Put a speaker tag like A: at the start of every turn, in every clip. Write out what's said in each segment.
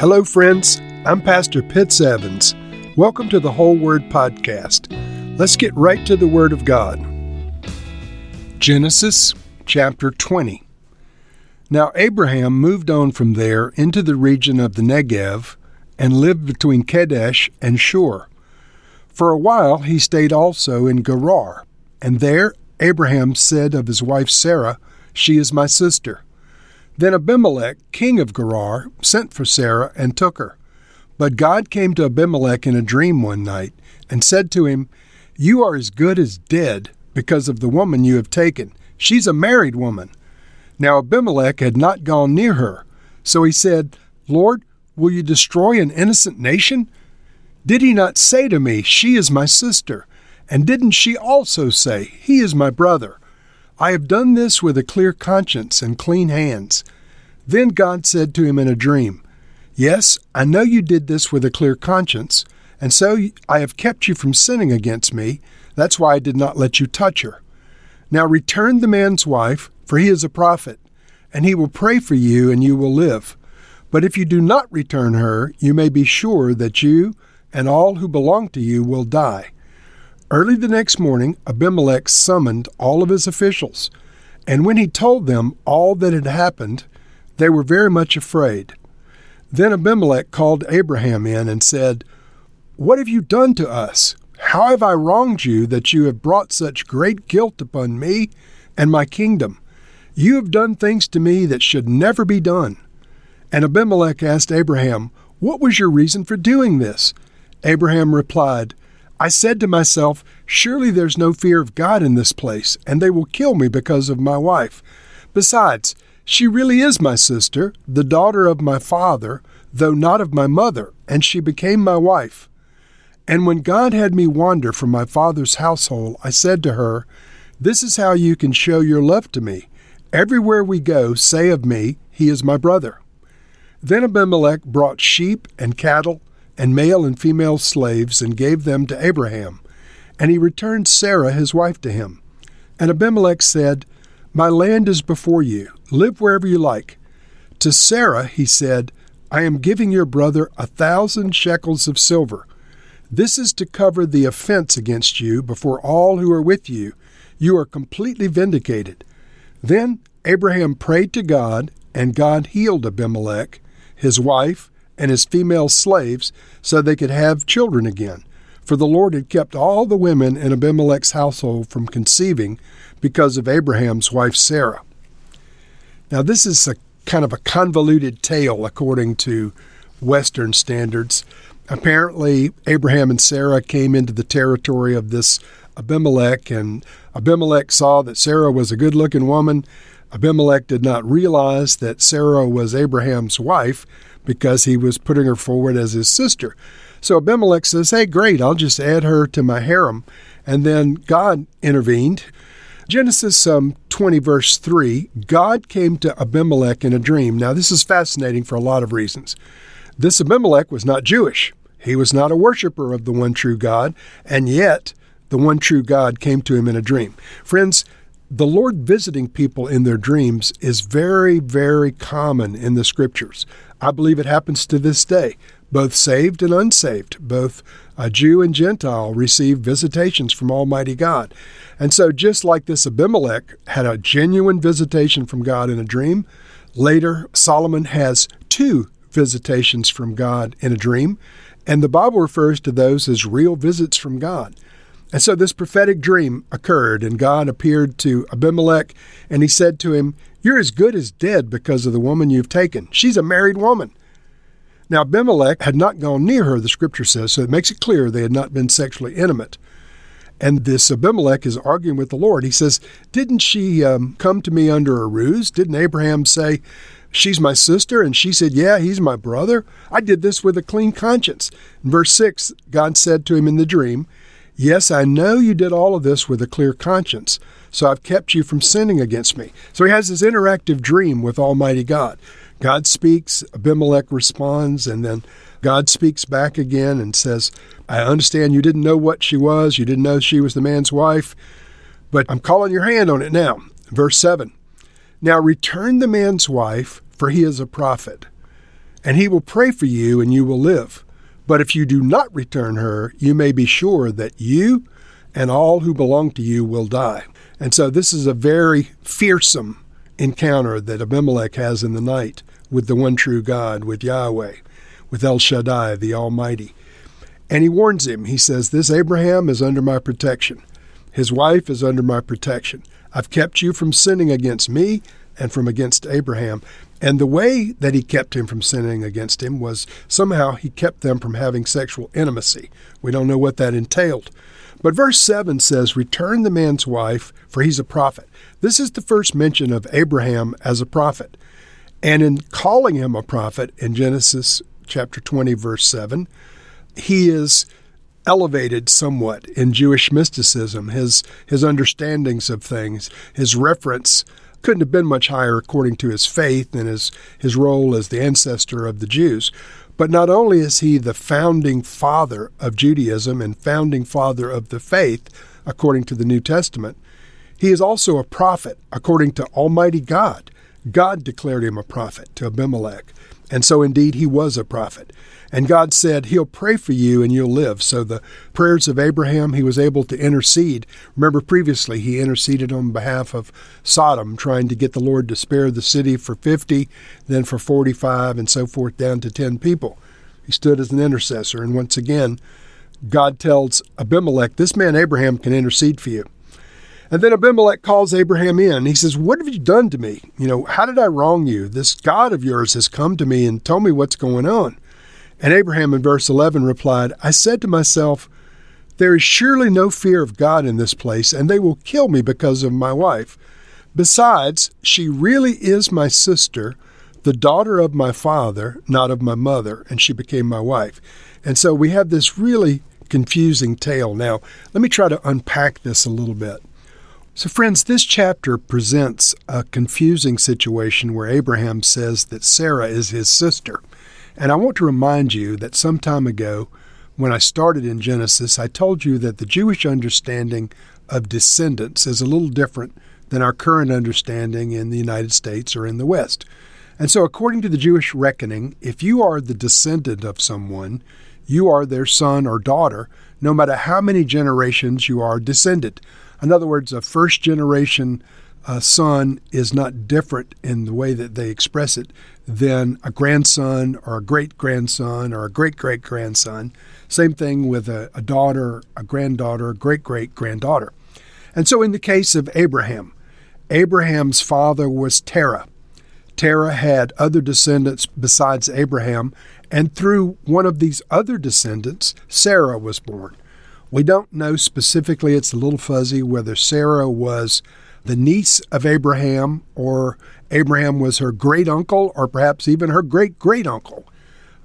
A: Hello, friends. I'm Pastor Pitts Evans. Welcome to the Whole Word Podcast. Let's get right to the Word of God. Genesis chapter 20. Now Abraham moved on from there into the region of the Negev and lived between Kadesh and Shur. For a while he stayed also in Gerar, and there Abraham said of his wife Sarah, She is my sister. Then Abimelech, king of Gerar, sent for Sarah and took her. But God came to Abimelech in a dream one night and said to him, You are as good as dead because of the woman you have taken. She's a married woman. Now Abimelech had not gone near her. So he said, Lord, will you destroy an innocent nation? Did he not say to me, She is my sister? And didn't she also say, He is my brother? I have done this with a clear conscience and clean hands. Then God said to him in a dream, Yes, I know you did this with a clear conscience, and so I have kept you from sinning against me. That's why I did not let you touch her. Now return the man's wife, for he is a prophet, and he will pray for you, and you will live. But if you do not return her, you may be sure that you and all who belong to you will die. Early the next morning, Abimelech summoned all of his officials, and when he told them all that had happened, they were very much afraid. Then Abimelech called Abraham in and said, What have you done to us? How have I wronged you that you have brought such great guilt upon me and my kingdom? You have done things to me that should never be done. And Abimelech asked Abraham, What was your reason for doing this? Abraham replied, I said to myself, Surely there's no fear of God in this place, and they will kill me because of my wife. Besides, she really is my sister, the daughter of my father, though not of my mother, and she became my wife. And when God had me wander from my father's household, I said to her, This is how you can show your love to me. Everywhere we go, say of me, He is my brother. Then Abimelech brought sheep and cattle and male and female slaves, and gave them to Abraham. And he returned Sarah his wife to him. And Abimelech said, My land is before you, live wherever you like. To Sarah he said, I am giving your brother a thousand shekels of silver. This is to cover the offense against you before all who are with you. You are completely vindicated. Then Abraham prayed to God, and God healed Abimelech, his wife, and his female slaves so they could have children again. For the Lord had kept all the women in Abimelech's household from conceiving because of Abraham's wife Sarah. Now, this is a kind of a convoluted tale according to Western standards. Apparently, Abraham and Sarah came into the territory of this Abimelech, and Abimelech saw that Sarah was a good looking woman. Abimelech did not realize that Sarah was Abraham's wife, because he was putting her forward as his sister. So Abimelech says, Hey, great, I'll just add her to my harem. And then God intervened. Genesis um, 20, verse 3 God came to Abimelech in a dream. Now, this is fascinating for a lot of reasons. This Abimelech was not Jewish, he was not a worshiper of the one true God, and yet the one true God came to him in a dream. Friends, the Lord visiting people in their dreams is very, very common in the scriptures. I believe it happens to this day. Both saved and unsaved, both a Jew and Gentile receive visitations from Almighty God. And so, just like this Abimelech had a genuine visitation from God in a dream, later Solomon has two visitations from God in a dream, and the Bible refers to those as real visits from God. And so this prophetic dream occurred, and God appeared to Abimelech, and he said to him, You're as good as dead because of the woman you've taken. She's a married woman. Now, Abimelech had not gone near her, the scripture says, so it makes it clear they had not been sexually intimate. And this Abimelech is arguing with the Lord. He says, Didn't she um, come to me under a ruse? Didn't Abraham say, She's my sister? And she said, Yeah, he's my brother. I did this with a clean conscience. In verse 6, God said to him in the dream, Yes, I know you did all of this with a clear conscience, so I've kept you from sinning against me. So he has this interactive dream with Almighty God. God speaks, Abimelech responds, and then God speaks back again and says, I understand you didn't know what she was, you didn't know she was the man's wife, but I'm calling your hand on it now. Verse 7 Now return the man's wife, for he is a prophet. and he will pray for you, and you will live. But if you do not return her, you may be sure that you and all who belong to you will die. And so this is a very fearsome encounter that Abimelech has in the night with the one true God, with Yahweh, with El Shaddai, the Almighty. And he warns him. He says, This Abraham is under my protection. His wife is under my protection. I've kept you from sinning against me and from against Abraham. And the way that he kept him from sinning against him was somehow he kept them from having sexual intimacy. We don't know what that entailed. But verse 7 says, Return the man's wife, for he's a prophet. This is the first mention of Abraham as a prophet. And in calling him a prophet in Genesis chapter 20, verse 7, he is elevated somewhat in Jewish mysticism. His, his understandings of things, his reference couldn't have been much higher according to his faith and his, his role as the ancestor of the Jews. But not only is he the founding father of Judaism and founding father of the faith, according to the New Testament, he is also a prophet, according to Almighty God. God declared him a prophet to Abimelech. And so indeed he was a prophet. And God said, He'll pray for you and you'll live. So the prayers of Abraham, he was able to intercede. Remember, previously, he interceded on behalf of Sodom, trying to get the Lord to spare the city for 50, then for 45, and so forth, down to 10 people. He stood as an intercessor. And once again, God tells Abimelech, This man Abraham can intercede for you. And then Abimelech calls Abraham in. He says, What have you done to me? You know, how did I wrong you? This God of yours has come to me and told me what's going on. And Abraham in verse 11 replied, I said to myself, There is surely no fear of God in this place, and they will kill me because of my wife. Besides, she really is my sister, the daughter of my father, not of my mother, and she became my wife. And so we have this really confusing tale. Now, let me try to unpack this a little bit. So, friends, this chapter presents a confusing situation where Abraham says that Sarah is his sister. And I want to remind you that some time ago, when I started in Genesis, I told you that the Jewish understanding of descendants is a little different than our current understanding in the United States or in the West. And so, according to the Jewish reckoning, if you are the descendant of someone, you are their son or daughter, no matter how many generations you are descended. In other words, a first generation uh, son is not different in the way that they express it than a grandson or a great grandson or a great great grandson. Same thing with a, a daughter, a granddaughter, a great great granddaughter. And so in the case of Abraham, Abraham's father was Terah. Terah had other descendants besides Abraham, and through one of these other descendants, Sarah was born. We don't know specifically, it's a little fuzzy, whether Sarah was the niece of Abraham or Abraham was her great uncle or perhaps even her great great uncle.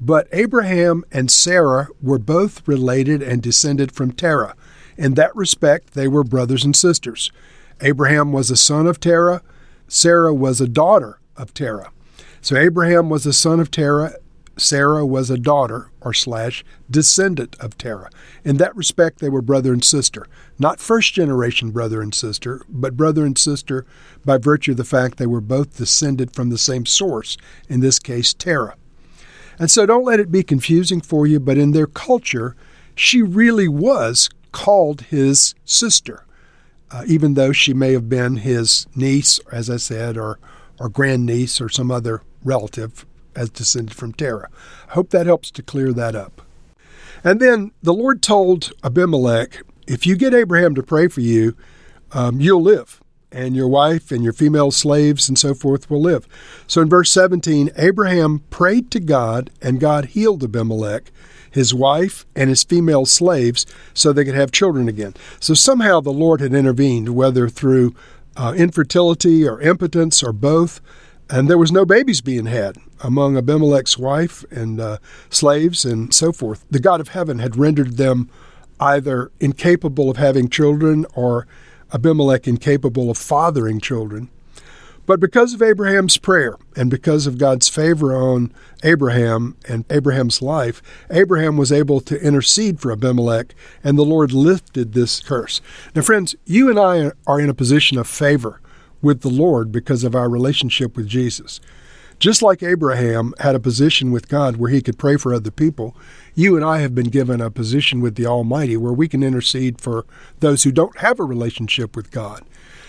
A: But Abraham and Sarah were both related and descended from Terah. In that respect, they were brothers and sisters. Abraham was a son of Terah, Sarah was a daughter of Terah. So Abraham was a son of Terah, Sarah was a daughter or slash descendant of Terah. In that respect, they were brother and sister. Not first generation brother and sister, but brother and sister by virtue of the fact they were both descended from the same source, in this case, Terah. And so don't let it be confusing for you, but in their culture, she really was called his sister, uh, even though she may have been his niece, as I said, or, or grandniece or some other relative as descended from Terah. I hope that helps to clear that up. And then the Lord told Abimelech, if you get Abraham to pray for you, um, you'll live, and your wife and your female slaves and so forth will live. So in verse 17, Abraham prayed to God, and God healed Abimelech, his wife, and his female slaves so they could have children again. So somehow the Lord had intervened, whether through uh, infertility or impotence or both and there was no babies being had among Abimelech's wife and uh, slaves and so forth. The God of heaven had rendered them either incapable of having children or Abimelech incapable of fathering children. But because of Abraham's prayer and because of God's favor on Abraham and Abraham's life, Abraham was able to intercede for Abimelech, and the Lord lifted this curse. Now, friends, you and I are in a position of favor with the Lord because of our relationship with Jesus. Just like Abraham had a position with God where he could pray for other people, you and I have been given a position with the Almighty where we can intercede for those who don't have a relationship with God.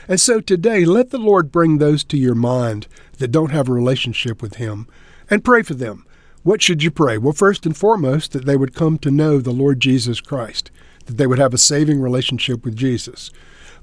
A: And so today, let the Lord bring those to your mind that don't have a relationship with Him and pray for them. What should you pray? Well, first and foremost, that they would come to know the Lord Jesus Christ, that they would have a saving relationship with Jesus.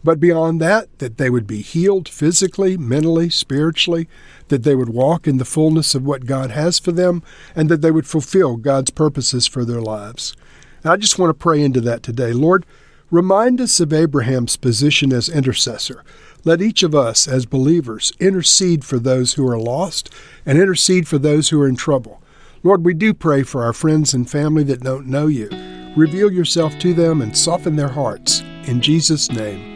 A: But beyond that, that they would be healed physically, mentally, spiritually, that they would walk in the fullness of what God has for them, and that they would fulfill God's purposes for their lives. And I just want to pray into that today. Lord, remind us of Abraham's position as intercessor. Let each of us, as believers, intercede for those who are lost and intercede for those who are in trouble. Lord, we do pray for our friends and family that don't know you. Reveal yourself to them and soften their hearts. In Jesus' name,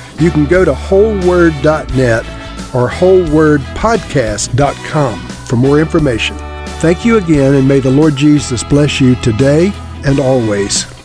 A: you can go to wholeword.net or wholewordpodcast.com for more information. Thank you again, and may the Lord Jesus bless you today and always.